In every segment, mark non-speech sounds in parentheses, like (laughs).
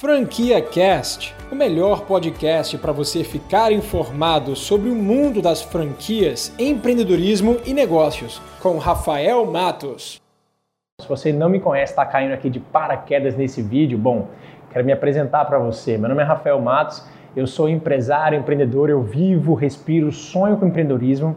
Franquia Cast, o melhor podcast para você ficar informado sobre o mundo das franquias, empreendedorismo e negócios, com Rafael Matos. Se você não me conhece, está caindo aqui de paraquedas nesse vídeo, bom, quero me apresentar para você. Meu nome é Rafael Matos, eu sou empresário, empreendedor, eu vivo, respiro, sonho com empreendedorismo.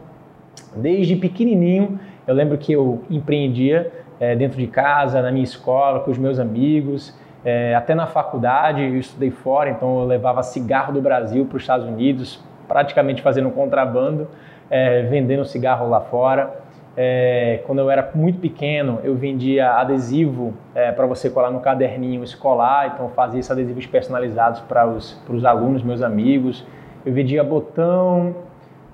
Desde pequenininho, eu lembro que eu empreendia é, dentro de casa, na minha escola, com os meus amigos. É, até na faculdade eu estudei fora, então eu levava cigarro do Brasil para os Estados Unidos, praticamente fazendo contrabando, é, vendendo cigarro lá fora. É, quando eu era muito pequeno, eu vendia adesivo é, para você colar no caderninho escolar, então fazia esses adesivos personalizados para os, para os alunos, meus amigos. Eu vendia botão,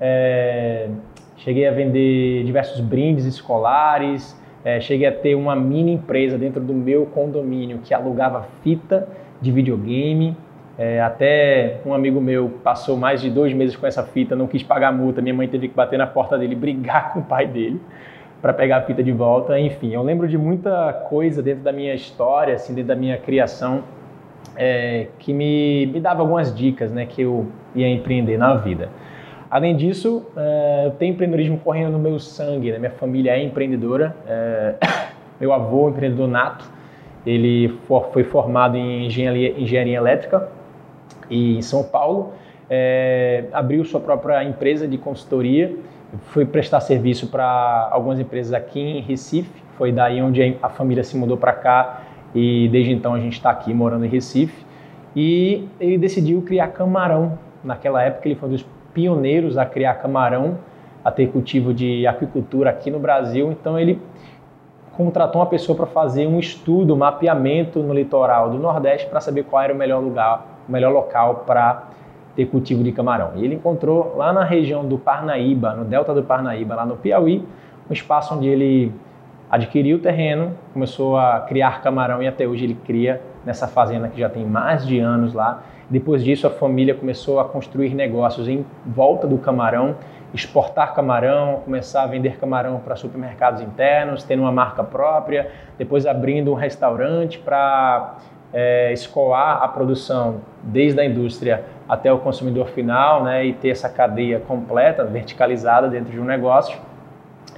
é, cheguei a vender diversos brindes escolares, é, cheguei a ter uma mini empresa dentro do meu condomínio que alugava fita de videogame. É, até um amigo meu passou mais de dois meses com essa fita, não quis pagar a multa. Minha mãe teve que bater na porta dele, (laughs) brigar com o pai dele para pegar a fita de volta. Enfim, eu lembro de muita coisa dentro da minha história, assim, dentro da minha criação, é, que me, me dava algumas dicas, né, que eu ia empreender na vida. Além disso, uh, eu tenho empreendedorismo correndo no meu sangue, né? minha família é empreendedora. Uh, (coughs) meu avô, empreendedor nato, ele foi formado em engenharia, engenharia elétrica e em São Paulo. É, abriu sua própria empresa de consultoria, foi prestar serviço para algumas empresas aqui em Recife. Foi daí onde a família se mudou para cá e desde então a gente está aqui morando em Recife. E ele decidiu criar camarão. Naquela época ele foi um dos pioneiros a criar camarão, a ter cultivo de aquicultura aqui no Brasil. Então ele contratou uma pessoa para fazer um estudo, um mapeamento no litoral do Nordeste para saber qual era o melhor lugar, o melhor local para ter cultivo de camarão. E ele encontrou lá na região do Parnaíba, no delta do Parnaíba, lá no Piauí, um espaço onde ele adquiriu o terreno, começou a criar camarão e até hoje ele cria nessa fazenda que já tem mais de anos lá. Depois disso, a família começou a construir negócios em volta do camarão, exportar camarão, começar a vender camarão para supermercados internos, tendo uma marca própria, depois abrindo um restaurante para é, escoar a produção desde a indústria até o consumidor final né, e ter essa cadeia completa, verticalizada dentro de um negócio.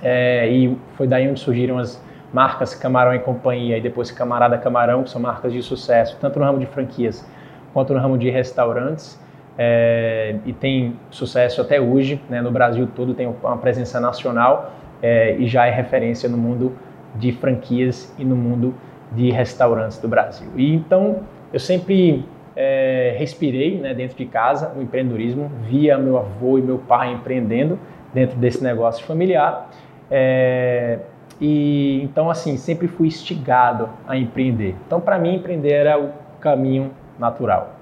É, e foi daí onde surgiram as marcas Camarão e Companhia e depois Camarada Camarão, que são marcas de sucesso, tanto no ramo de franquias quanto no ramo de restaurantes. É, e tem sucesso até hoje, né, no Brasil todo tem uma presença nacional é, e já é referência no mundo de franquias e no mundo de restaurantes do Brasil. E então eu sempre é, respirei né, dentro de casa o empreendedorismo, via meu avô e meu pai empreendendo dentro desse negócio familiar. É, e então assim sempre fui instigado a empreender. Então para mim empreender era o caminho natural.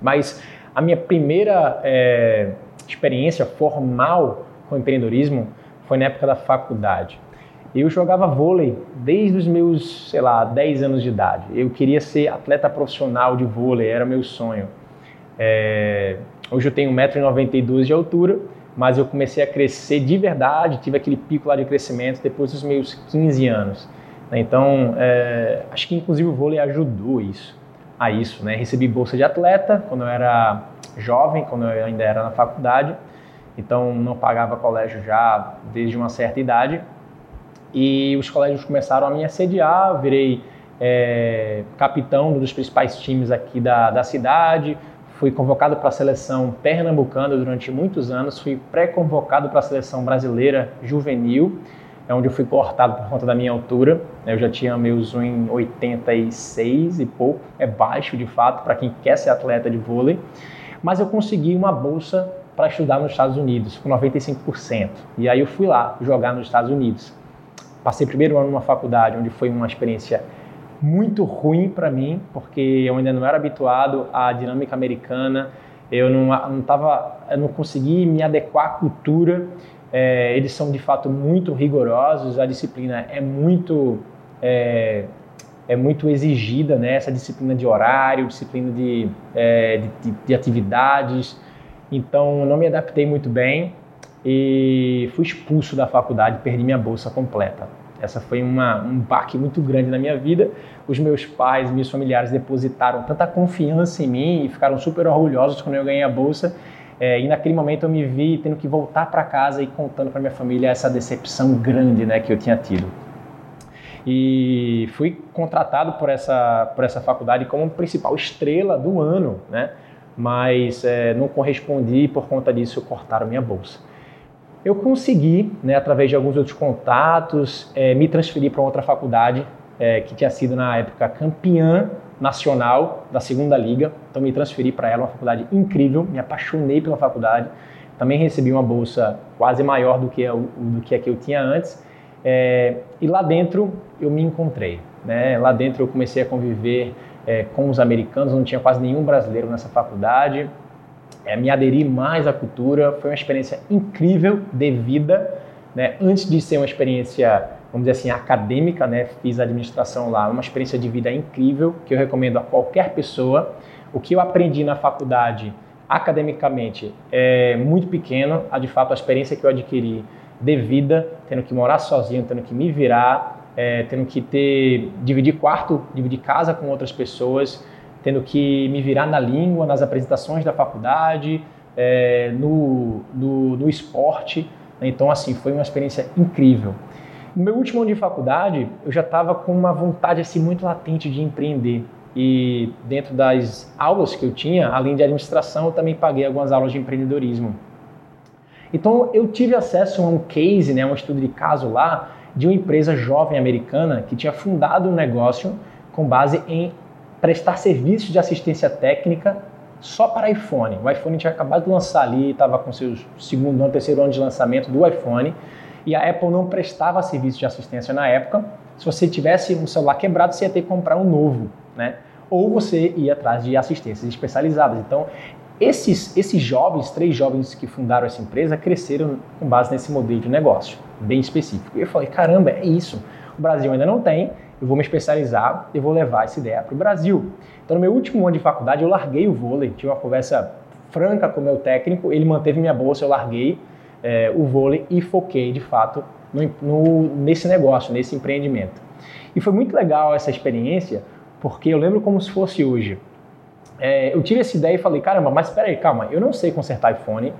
Mas a minha primeira é, experiência formal com empreendedorismo foi na época da faculdade. Eu jogava vôlei desde os meus, sei lá, 10 anos de idade. Eu queria ser atleta profissional de vôlei, era meu sonho. É, hoje eu tenho 1,92m de altura mas eu comecei a crescer de verdade, tive aquele pico lá de crescimento depois dos meus 15 anos. Né? Então, é, acho que inclusive o vôlei ajudou isso, a isso. Né? Recebi bolsa de atleta quando eu era jovem, quando eu ainda era na faculdade, então não pagava colégio já desde uma certa idade. E os colégios começaram a me assediar, virei é, capitão dos principais times aqui da, da cidade, fui convocado para a seleção pernambucana durante muitos anos, fui pré-convocado para a seleção brasileira juvenil, é onde eu fui cortado por conta da minha altura. Eu já tinha meus 1,86 e pouco, é baixo de fato para quem quer ser atleta de vôlei, mas eu consegui uma bolsa para estudar nos Estados Unidos, com 95%. E aí eu fui lá jogar nos Estados Unidos. Passei primeiro ano numa faculdade onde foi uma experiência muito ruim para mim, porque eu ainda não era habituado à dinâmica americana, eu não, não, tava, eu não consegui me adequar à cultura. É, eles são de fato muito rigorosos, a disciplina é muito é, é muito exigida, né? Essa disciplina de horário, disciplina de, é, de, de, atividades. Então, não me adaptei muito bem e fui expulso da faculdade, perdi minha bolsa completa. Essa foi uma, um baque muito grande na minha vida. Os meus pais, meus familiares depositaram tanta confiança em mim e ficaram super orgulhosos quando eu ganhei a bolsa. É, e naquele momento eu me vi tendo que voltar para casa e contando para minha família essa decepção grande né, que eu tinha tido. E fui contratado por essa, por essa faculdade como principal estrela do ano, né? mas é, não correspondi e por conta disso cortaram minha bolsa. Eu consegui, né, através de alguns outros contatos, é, me transferir para outra faculdade é, que tinha sido na época campeã nacional da segunda liga. Então me transferi para ela, uma faculdade incrível, me apaixonei pela faculdade. Também recebi uma bolsa quase maior do que a, do que, a que eu tinha antes. É, e lá dentro eu me encontrei. Né? Lá dentro eu comecei a conviver com os americanos, não tinha quase nenhum brasileiro nessa faculdade é, me aderir mais à cultura. Foi uma experiência incrível de vida. Né? Antes de ser uma experiência, vamos dizer assim, acadêmica, né? fiz administração lá, uma experiência de vida incrível que eu recomendo a qualquer pessoa. O que eu aprendi na faculdade academicamente é muito pequeno, a de fato a experiência que eu adquiri de vida, tendo que morar sozinho, tendo que me virar, é, tendo que ter dividir quarto, dividir casa com outras pessoas, tendo que me virar na língua, nas apresentações da faculdade, é, no, no, no, esporte. Então, assim, foi uma experiência incrível. No meu último ano de faculdade, eu já estava com uma vontade assim muito latente de empreender. E dentro das aulas que eu tinha, além de administração, eu também paguei algumas aulas de empreendedorismo. Então, eu tive acesso a um case, né, um estudo de caso lá, de uma empresa jovem americana que tinha fundado um negócio com base em prestar serviços de assistência técnica só para iPhone. O iPhone tinha acabado de lançar ali, estava com seu segundo ano, terceiro ano de lançamento do iPhone, e a Apple não prestava serviço de assistência na época. Se você tivesse um celular quebrado, você ia ter que comprar um novo, né? Ou você ia atrás de assistências especializadas. Então, esses, esses jovens, três jovens que fundaram essa empresa, cresceram com base nesse modelo de negócio, bem específico. E eu falei, caramba, é isso. O Brasil ainda não tem, eu vou me especializar e vou levar essa ideia para o Brasil. Então, no meu último ano de faculdade, eu larguei o vôlei, tive uma conversa franca com o meu técnico, ele manteve minha bolsa, eu larguei é, o vôlei e foquei, de fato, no, no, nesse negócio, nesse empreendimento. E foi muito legal essa experiência, porque eu lembro como se fosse hoje. É, eu tive essa ideia e falei, caramba, mas espera aí, calma, eu não sei consertar iPhone,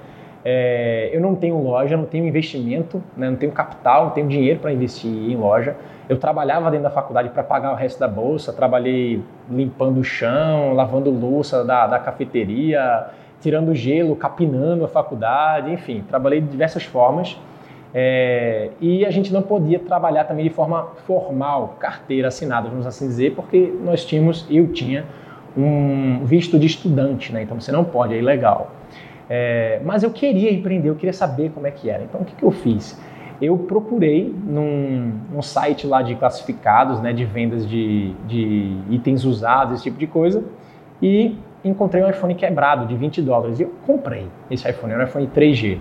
é, eu não tenho loja, não tenho investimento, né, não tenho capital, não tenho dinheiro para investir em loja. Eu trabalhava dentro da faculdade para pagar o resto da bolsa, trabalhei limpando o chão, lavando louça da, da cafeteria, tirando gelo, capinando a faculdade, enfim, trabalhei de diversas formas. É, e a gente não podia trabalhar também de forma formal, carteira assinada, vamos assim dizer, porque nós tínhamos, eu tinha, um visto de estudante, né? então você não pode, é ilegal. É, mas eu queria empreender, eu queria saber como é que era. Então o que, que eu fiz? Eu procurei num, num, site lá de classificados, né, de vendas de, de itens usados, esse tipo de coisa, e encontrei um iPhone quebrado de 20 dólares. E eu comprei esse iPhone, era um iPhone 3G.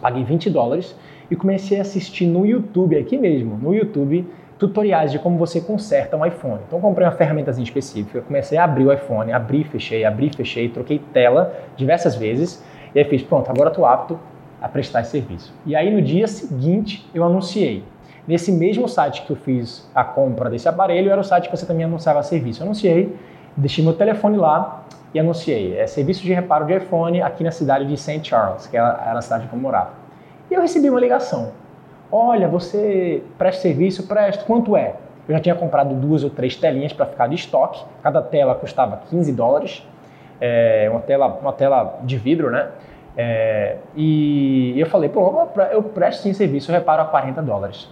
Paguei 20 dólares e comecei a assistir no YouTube, aqui mesmo, no YouTube, tutoriais de como você conserta um iPhone. Então comprei uma ferramenta específica, comecei a abrir o iPhone, abri, fechei, abri, fechei, troquei tela diversas vezes e aí fiz, pronto, agora estou apto a prestar esse serviço. E aí no dia seguinte eu anunciei. Nesse mesmo site que eu fiz a compra desse aparelho, era o site que você também anunciava serviço. Eu anunciei, deixei meu telefone lá e anunciei. É serviço de reparo de iPhone aqui na cidade de St. Charles, que era a cidade que eu morava. E eu recebi uma ligação Olha, você presta serviço? Presto. Quanto é? Eu já tinha comprado duas ou três telinhas para ficar de estoque. Cada tela custava 15 dólares. É, uma, tela, uma tela de vidro, né? É, e eu falei, pô, eu presto sim serviço, eu reparo a 40 dólares.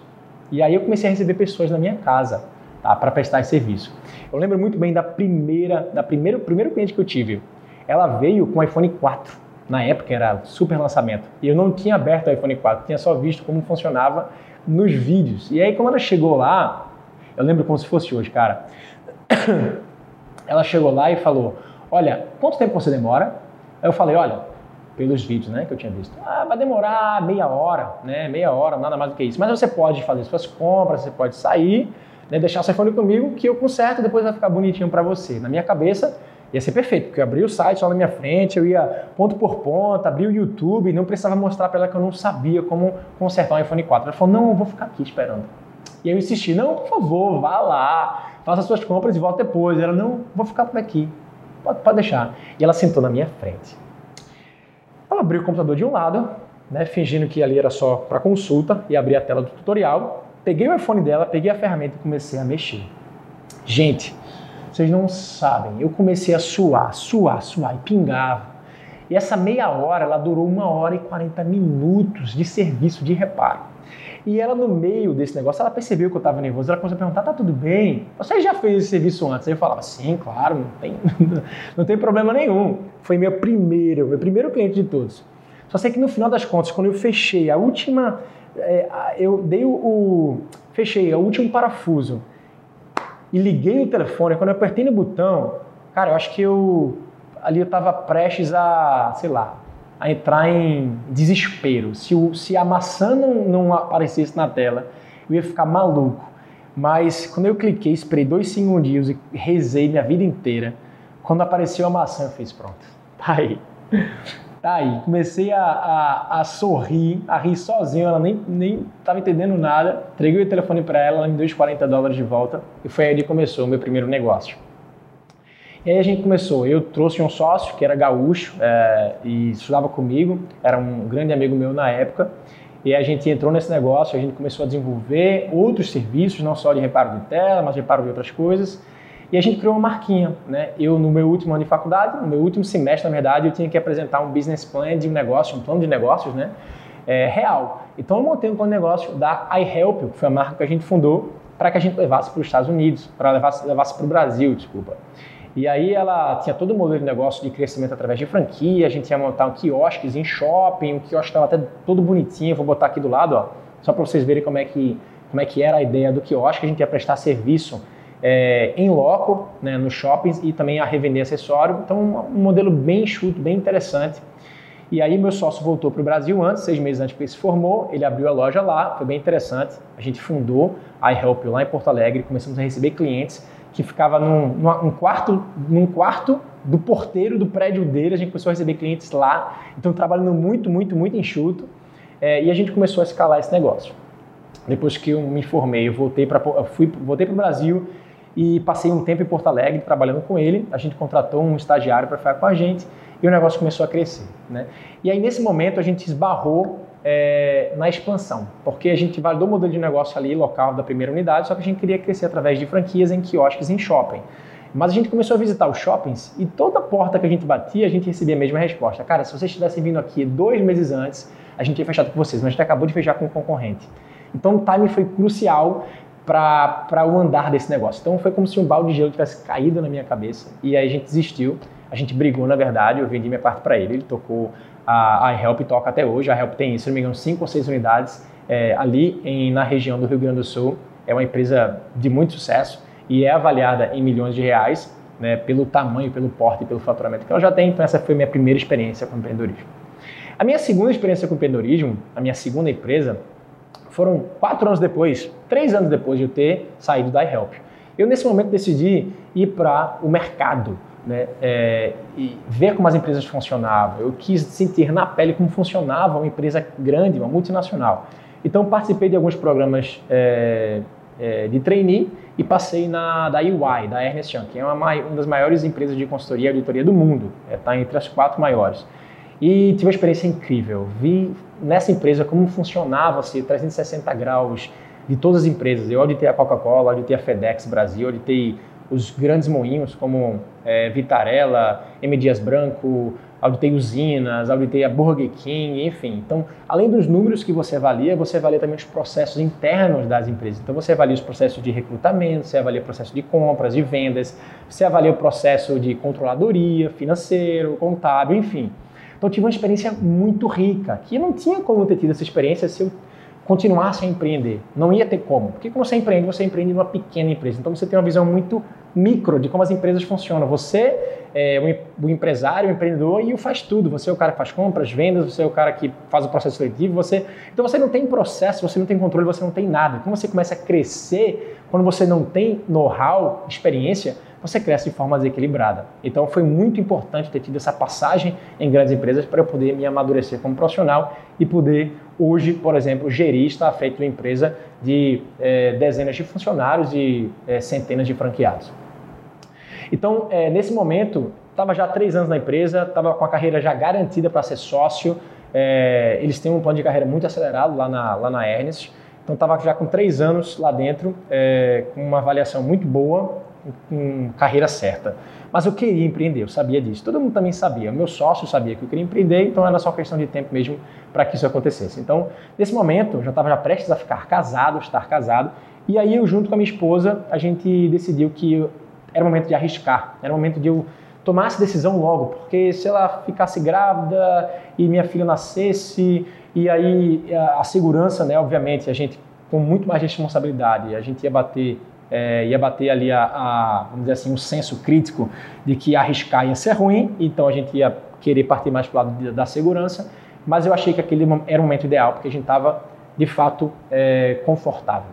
E aí eu comecei a receber pessoas na minha casa tá, para prestar esse serviço. Eu lembro muito bem da primeira, da primeiro, primeiro cliente que eu tive. Ela veio com o iPhone 4 na época era super lançamento. E eu não tinha aberto o iPhone 4, tinha só visto como funcionava nos vídeos. E aí quando ela chegou lá, eu lembro como se fosse hoje, cara. (coughs) Ela chegou lá e falou: "Olha, quanto tempo você demora?" Aí eu falei: "Olha, pelos vídeos, né, que eu tinha visto. Ah, vai demorar meia hora, né? Meia hora, nada mais do que isso. Mas você pode fazer suas compras, você pode sair, né, deixar seu iPhone comigo que eu conserto depois vai ficar bonitinho para você. Na minha cabeça, Ia ser perfeito, porque eu abri o site lá na minha frente, eu ia ponto por ponto, abri o YouTube, não precisava mostrar para ela que eu não sabia como consertar um iPhone 4. Ela falou, não, eu vou ficar aqui esperando. E eu insisti, não, por favor, vá lá, faça suas compras e volte depois. Ela, não, vou ficar por aqui, pode, pode deixar. E ela sentou na minha frente. Ela abriu o computador de um lado, né, fingindo que ali era só para consulta, e abri a tela do tutorial. Peguei o iPhone dela, peguei a ferramenta e comecei a mexer. Gente, vocês não sabem, eu comecei a suar, suar, suar e pingava. E essa meia hora, ela durou uma hora e 40 minutos de serviço de reparo. E ela, no meio desse negócio, ela percebeu que eu estava nervoso. Ela começou a perguntar: tá tudo bem? Você já fez esse serviço antes? Aí eu falava: sim, claro, não tem, (laughs) não tem problema nenhum. Foi meu primeiro, meu primeiro cliente de todos. Só sei que no final das contas, quando eu fechei a última, é, eu dei o, o, fechei o último parafuso e liguei o telefone. Quando eu apertei no botão, cara, eu acho que eu ali eu estava prestes a, sei lá, a entrar em desespero. Se, o, se a maçã não, não aparecesse na tela, eu ia ficar maluco. Mas quando eu cliquei, esperei dois segundinhos e rezei minha vida inteira. Quando apareceu a maçã, eu fiz pronto. Tá aí. Tá aí. Comecei a, a, a sorrir, a rir sozinho. Ela nem, nem tava entendendo nada. Entreguei o telefone para ela, ela me deu os 40 dólares de volta. E foi aí que começou o meu primeiro negócio. E aí a gente começou. Eu trouxe um sócio que era gaúcho é, e estudava comigo, era um grande amigo meu na época. E a gente entrou nesse negócio, a gente começou a desenvolver outros serviços, não só de reparo de tela, mas de reparo de outras coisas. E a gente criou uma marquinha, né? Eu, no meu último ano de faculdade, no meu último semestre, na verdade, eu tinha que apresentar um business plan de um negócio, um plano de negócios, né? É, real. Então eu montei um plano de negócio da iHelp, que foi a marca que a gente fundou, para que a gente levasse para os Estados Unidos, para levasse, levasse para o Brasil, desculpa. E aí ela tinha todo o modelo de negócio de crescimento através de franquia, a gente ia montar um quiosques em shopping, o quiosque estava até todo bonitinho, vou botar aqui do lado, ó, só para vocês verem como é, que, como é que era a ideia do quiosque, a gente ia prestar serviço é, em loco, né, nos shoppings e também a revender acessório, então um modelo bem enxuto, bem interessante. E aí meu sócio voltou para o Brasil antes, seis meses antes que ele se formou, ele abriu a loja lá, foi bem interessante, a gente fundou a iHelp lá em Porto Alegre, começamos a receber clientes, que ficava num, num, quarto, num quarto do porteiro do prédio dele. A gente começou a receber clientes lá, então trabalhando muito, muito, muito enxuto. É, e a gente começou a escalar esse negócio. Depois que eu me formei, eu voltei para o Brasil e passei um tempo em Porto Alegre trabalhando com ele. A gente contratou um estagiário para ficar com a gente e o negócio começou a crescer. Né? E aí nesse momento a gente esbarrou é, na expansão, porque a gente validou o modelo de negócio ali local da primeira unidade, só que a gente queria crescer através de franquias em quiosques em shopping. Mas a gente começou a visitar os shoppings e toda porta que a gente batia, a gente recebia a mesma resposta. Cara, se vocês tivessem vindo aqui dois meses antes, a gente tinha fechado com vocês, mas a gente acabou de fechar com o concorrente. Então o time foi crucial para o andar desse negócio. Então foi como se um balde de gelo tivesse caído na minha cabeça e aí a gente desistiu. A gente brigou, na verdade, eu vendi minha parte para ele, ele tocou a, a Help toca até hoje. A Help tem, se não me engano, cinco ou seis unidades é, ali em, na região do Rio Grande do Sul. É uma empresa de muito sucesso e é avaliada em milhões de reais né, pelo tamanho, pelo porte e pelo faturamento que ela já tem. Então, essa foi minha primeira experiência com empreendedorismo. A minha segunda experiência com empreendedorismo, a minha segunda empresa, foram quatro anos depois, três anos depois de eu ter saído da iHelp. Eu, nesse momento, decidi ir para o mercado né, é, e ver como as empresas funcionavam. Eu quis sentir na pele como funcionava uma empresa grande, uma multinacional. Então participei de alguns programas é, é, de trainee e passei na da EY, da Ernest Young, que é uma, uma das maiores empresas de consultoria e auditoria do mundo. Está é, entre as quatro maiores. E tive uma experiência incrível. Vi nessa empresa como funcionava-se assim, 360 graus de todas as empresas. Eu auditei a Coca-Cola, auditei a FedEx Brasil, auditei os grandes moinhos como é, Vitarella, M. Dias Branco, auditei usinas, auditei a Burger King, enfim. Então, além dos números que você avalia, você avalia também os processos internos das empresas. Então, você avalia os processos de recrutamento, você avalia o processo de compras, de vendas, você avalia o processo de controladoria, financeiro, contábil, enfim. Então, eu tive uma experiência muito rica, que não tinha como ter tido essa experiência se eu continuasse a empreender. Não ia ter como. Porque quando você empreende, você empreende numa pequena empresa. Então você tem uma visão muito micro de como as empresas funcionam. Você é o empresário, o empreendedor e o faz tudo. Você é o cara que faz compras, vendas, você é o cara que faz o processo seletivo. Você... Então você não tem processo, você não tem controle, você não tem nada. Quando você começa a crescer, quando você não tem know-how, experiência, você cresce de forma desequilibrada. Então foi muito importante ter tido essa passagem em grandes empresas para eu poder me amadurecer como profissional e poder hoje, por exemplo, gerir, estar de uma empresa de é, dezenas de funcionários e é, centenas de franqueados. Então, é, nesse momento, estava já há três anos na empresa, estava com a carreira já garantida para ser sócio. Eles têm um plano de carreira muito acelerado lá na, lá na Ernest. Então, estava já com três anos lá dentro, com uma avaliação muito boa, com carreira certa. Mas eu queria empreender, eu sabia disso. Todo mundo também sabia. Meu sócio sabia que eu queria empreender, então era só questão de tempo mesmo para que isso acontecesse. Então, nesse momento, eu já estava já prestes a ficar casado, estar casado. E aí, eu, junto com a minha esposa, a gente decidiu que era o momento de arriscar, era o momento de eu tomar essa decisão logo, porque se ela ficasse grávida e minha filha nascesse, e aí a, segurança, né, obviamente, a gente com muito mais responsabilidade, a gente ia bater é, ia bater ali a, a, vamos dizer assim, um senso crítico de que arriscar ia ser ruim, então a gente ia querer partir mais para o lado da segurança, mas eu achei que aquele era o momento ideal, porque a gente estava, de fato, é, confortável.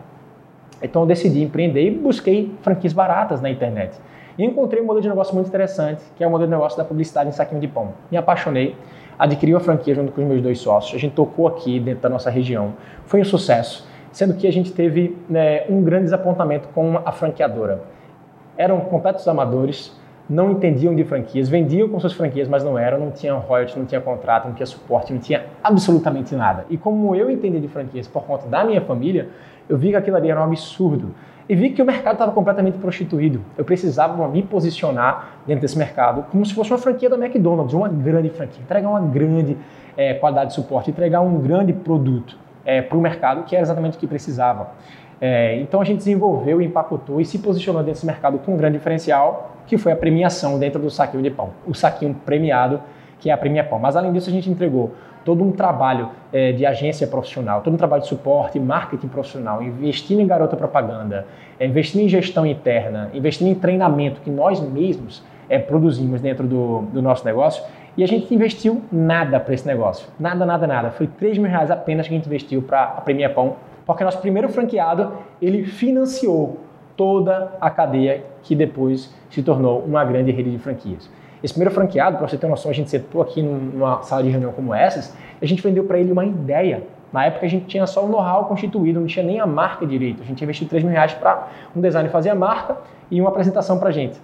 Então eu decidi empreender e busquei franquias baratas na internet. E encontrei um modelo de negócio muito interessante, que é o modelo de negócio da publicidade em saquinho de pão. Me apaixonei, adquiri a franquia junto com os meus dois sócios, a gente tocou aqui dentro da nossa região, foi um sucesso, sendo que a gente teve né, um grande desapontamento com a franqueadora. Eram completos amadores, não entendiam de franquias, vendiam com suas franquias, mas não eram, não tinham royalties, não tinha contrato, não tinha suporte, não tinha absolutamente nada. E como eu entendi de franquias por conta da minha família, eu vi que aquilo ali era um absurdo. E vi que o mercado estava completamente prostituído. Eu precisava me posicionar dentro desse mercado como se fosse uma franquia da McDonald's, uma grande franquia, entregar uma grande é, qualidade de suporte, entregar um grande produto é, para o mercado, que era exatamente o que precisava. É, então a gente desenvolveu, empacotou e se posicionou dentro desse mercado com um grande diferencial, que foi a premiação dentro do saquinho de pão. O saquinho premiado, que é a Premia Pão. Mas além disso, a gente entregou todo um trabalho é, de agência profissional, todo um trabalho de suporte, marketing profissional, investindo em garota propaganda, é, investindo em gestão interna, investindo em treinamento que nós mesmos é, produzimos dentro do, do nosso negócio e a gente investiu nada para esse negócio. Nada, nada, nada. Foi 3 mil reais apenas que a gente investiu para a Premia Pão, porque nosso primeiro franqueado, ele financiou toda a cadeia que depois se tornou uma grande rede de franquias. Esse primeiro franqueado, para você ter noção, a gente sentou aqui numa sala de reunião como essas, a gente vendeu para ele uma ideia. Na época a gente tinha só o know-how constituído, não tinha nem a marca direito. A gente investiu 3 mil reais para um design fazer a marca e uma apresentação para gente.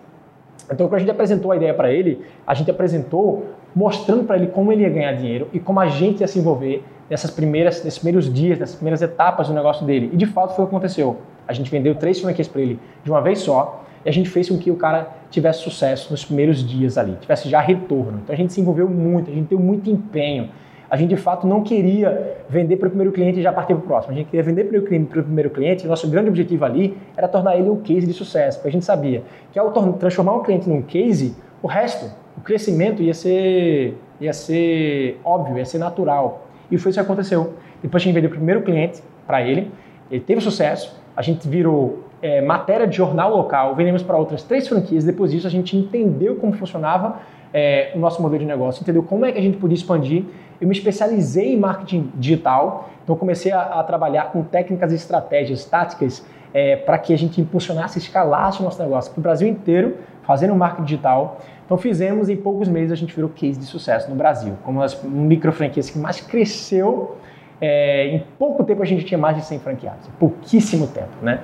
Então, quando a gente apresentou a ideia para ele, a gente apresentou mostrando para ele como ele ia ganhar dinheiro e como a gente ia se envolver nessas primeiras, nesses primeiros dias, nessas primeiras etapas do negócio dele. E de fato foi o que aconteceu. A gente vendeu três franquias para ele de uma vez só e a gente fez com que o cara tivesse sucesso nos primeiros dias ali, tivesse já retorno. Então a gente se envolveu muito, a gente deu muito empenho. A gente de fato não queria vender para o primeiro cliente e já partir para o próximo. A gente queria vender para o primeiro cliente. Nosso grande objetivo ali era tornar ele um case de sucesso, porque a gente sabia que ao transformar um cliente num case, o resto, o crescimento ia ser, ia ser óbvio, ia ser natural. E foi isso que aconteceu. Depois a gente vendeu o primeiro cliente para ele, ele teve sucesso, a gente virou é, matéria de jornal local, vendemos para outras três franquias. Depois disso, a gente entendeu como funcionava é, o nosso modelo de negócio, entendeu como é que a gente podia expandir. Eu me especializei em marketing digital, então comecei a, a trabalhar com técnicas e estratégias, táticas, é, para que a gente impulsionasse, escalasse o nosso negócio para o Brasil inteiro, fazendo marketing digital. Então fizemos, em poucos meses a gente virou case de sucesso no Brasil, como uma micro franquias que mais cresceu é, em pouco tempo a gente tinha mais de 100 franqueados, pouquíssimo tempo, né?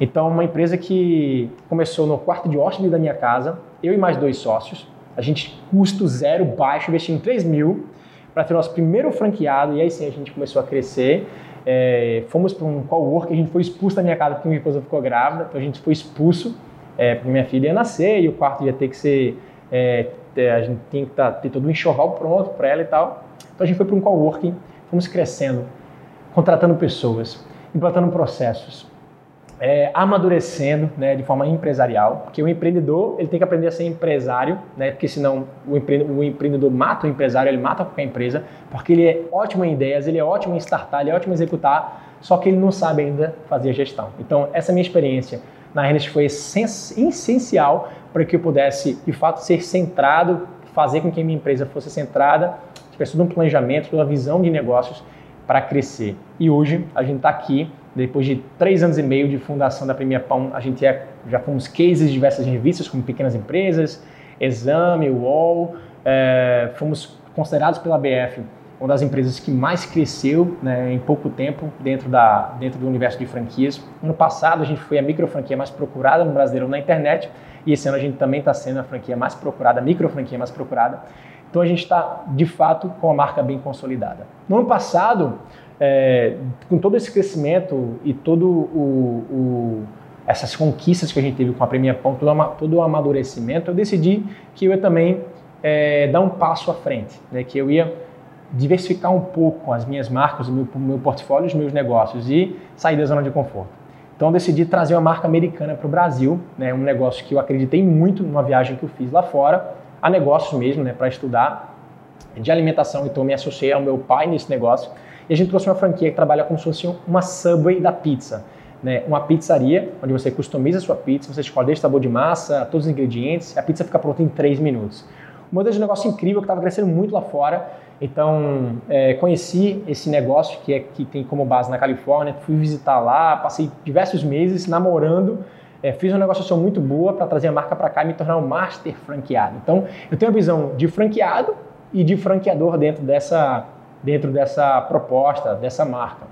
Então, uma empresa que começou no quarto de hóspede da minha casa, eu e mais dois sócios, a gente custo zero, baixo, investindo 3 mil para ter nosso primeiro franqueado e aí sim a gente começou a crescer. É, fomos para um cowork, a gente foi expulso da minha casa porque minha esposa ficou grávida, então a gente foi expulso é, porque minha filha ia nascer e o quarto ia ter que ser, é, a gente tinha que tá, ter todo um enxoval pronto para ela e tal. Então a gente foi para um coworking fomos crescendo, contratando pessoas, implantando processos, é, amadurecendo né, de forma empresarial, porque o empreendedor ele tem que aprender a ser empresário, né, porque senão o, empre o empreendedor mata o empresário, ele mata qualquer empresa, porque ele é ótimo em ideias, ele é ótimo em startar, ele é ótimo em executar, só que ele não sabe ainda fazer gestão. Então, essa minha experiência na Renest foi essencial para que eu pudesse, de fato, ser centrado, fazer com que a minha empresa fosse centrada tivesse todo um planejamento, toda uma visão de negócios para crescer. E hoje a gente está aqui, depois de três anos e meio de fundação da Premier Pão, a gente é, já fomos cases de diversas revistas, como Pequenas Empresas, Exame, UOL, é, fomos considerados pela BF uma das empresas que mais cresceu né, em pouco tempo dentro, da, dentro do universo de franquias. No passado, a gente foi a micro franquia mais procurada no Brasileiro na internet e esse ano a gente também está sendo a franquia mais procurada, a micro franquia mais procurada. Então a gente está, de fato, com a marca bem consolidada. No ano passado, é, com todo esse crescimento e todo o, o, essas conquistas que a gente teve com a Premier Pão, todo, todo o amadurecimento, eu decidi que eu ia também é, dar um passo à frente, né, que eu ia diversificar um pouco as minhas marcas, o meu, meu portfólio, os meus negócios e sair da zona de conforto. Então eu decidi trazer uma marca americana para o Brasil, né, um negócio que eu acreditei muito numa viagem que eu fiz lá fora, a negócios mesmo, né, para estudar de alimentação, então me associei ao meu pai nesse negócio e a gente trouxe uma franquia que trabalha como se fosse uma Subway da pizza. Né, uma pizzaria onde você customiza a sua pizza, você escolhe desde sabor de massa, todos os ingredientes, a pizza fica pronta em 3 minutos. Um modelo de negócio incrível que estava crescendo muito lá fora então, é, conheci esse negócio que, é, que tem como base na Califórnia, fui visitar lá, passei diversos meses namorando, é, fiz uma negociação muito boa para trazer a marca para cá e me tornar um master franqueado. Então, eu tenho a visão de franqueado e de franqueador dentro dessa, dentro dessa proposta, dessa marca.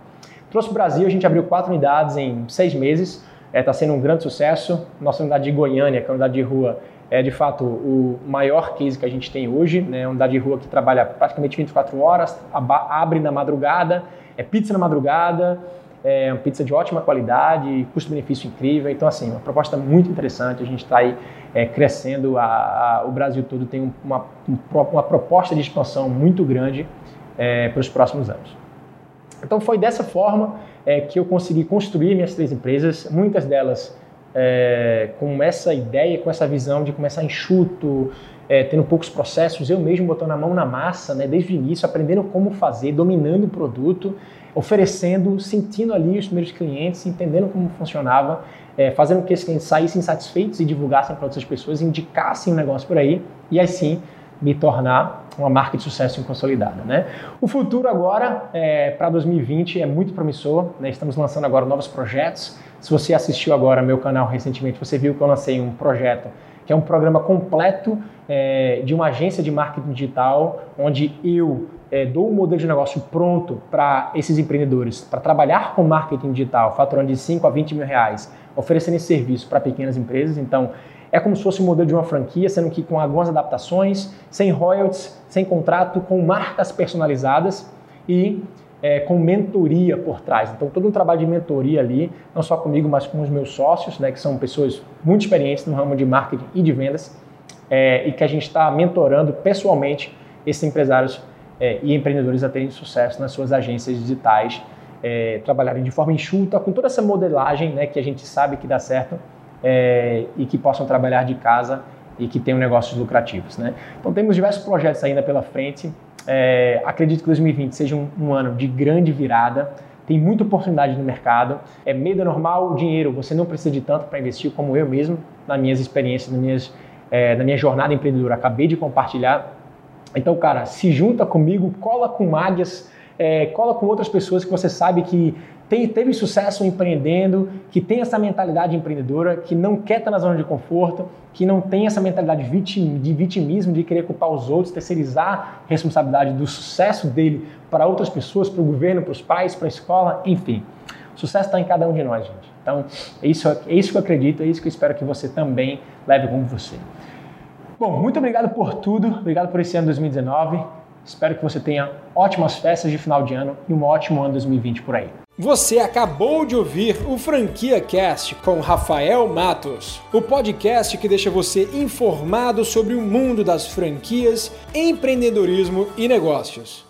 Trouxe o Brasil, a gente abriu quatro unidades em seis meses, está é, tá sendo um grande sucesso. Nossa unidade de Goiânia, que é a unidade de rua, é de fato o maior case que a gente tem hoje, né? Uma unidade de rua que trabalha praticamente 24 horas, abre na madrugada, é pizza na madrugada, é uma pizza de ótima qualidade, custo-benefício incrível. Então, assim, uma proposta muito interessante. A gente está aí é, crescendo, a, a, o Brasil todo tem uma, uma proposta de expansão muito grande é, para os próximos anos. Então, foi dessa forma é, que eu consegui construir minhas três empresas, muitas delas é, com essa ideia, com essa visão de começar enxuto, é, tendo poucos processos, eu mesmo botando a mão na massa, né, desde o início, aprendendo como fazer, dominando o produto, oferecendo, sentindo ali os primeiros clientes, entendendo como funcionava, é, fazendo com que esses clientes saíssem satisfeitos e divulgassem para outras pessoas, indicassem o um negócio por aí, e assim me tornar uma marca de sucesso consolidada. Né? O futuro agora, é, para 2020, é muito promissor. Né? Estamos lançando agora novos projetos. Se você assistiu agora meu canal recentemente, você viu que eu lancei um projeto que é um programa completo é, de uma agência de marketing digital, onde eu é, dou um modelo de negócio pronto para esses empreendedores, para trabalhar com marketing digital, faturando de 5 a 20 mil reais, oferecendo esse serviço para pequenas empresas. Então, é como se fosse um modelo de uma franquia, sendo que com algumas adaptações, sem royalties, sem contrato, com marcas personalizadas e é, com mentoria por trás. Então, todo um trabalho de mentoria ali, não só comigo, mas com os meus sócios, né, que são pessoas muito experientes no ramo de marketing e de vendas, é, e que a gente está mentorando pessoalmente esses empresários é, e empreendedores a terem sucesso nas suas agências digitais, é, trabalharem de forma enxuta, com toda essa modelagem né, que a gente sabe que dá certo é, e que possam trabalhar de casa e que tenham negócios lucrativos. Né? Então temos diversos projetos ainda pela frente. É, acredito que 2020 seja um, um, ano de grande virada. Tem muita oportunidade no mercado. É meio normal o dinheiro. Você não precisa de tanto para investir como eu mesmo, nas minhas experiências, nas minhas, é, na minha jornada empreendedora. Acabei de compartilhar. Então, cara, se junta comigo, cola com águias, é, cola com outras pessoas que você sabe que tem, teve sucesso empreendendo, que tem essa mentalidade empreendedora, que não quer estar na zona de conforto, que não tem essa mentalidade de vitimismo, de querer culpar os outros, terceirizar a responsabilidade do sucesso dele para outras pessoas, para o governo, para os pais, para a escola, enfim. O sucesso está em cada um de nós, gente. Então, é isso, é isso que eu acredito, é isso que eu espero que você também leve como você. Bom, muito obrigado por tudo, obrigado por esse ano 2019. Espero que você tenha ótimas festas de final de ano e um ótimo ano 2020 por aí. Você acabou de ouvir o Franquia Cast com Rafael Matos, o podcast que deixa você informado sobre o mundo das franquias, empreendedorismo e negócios.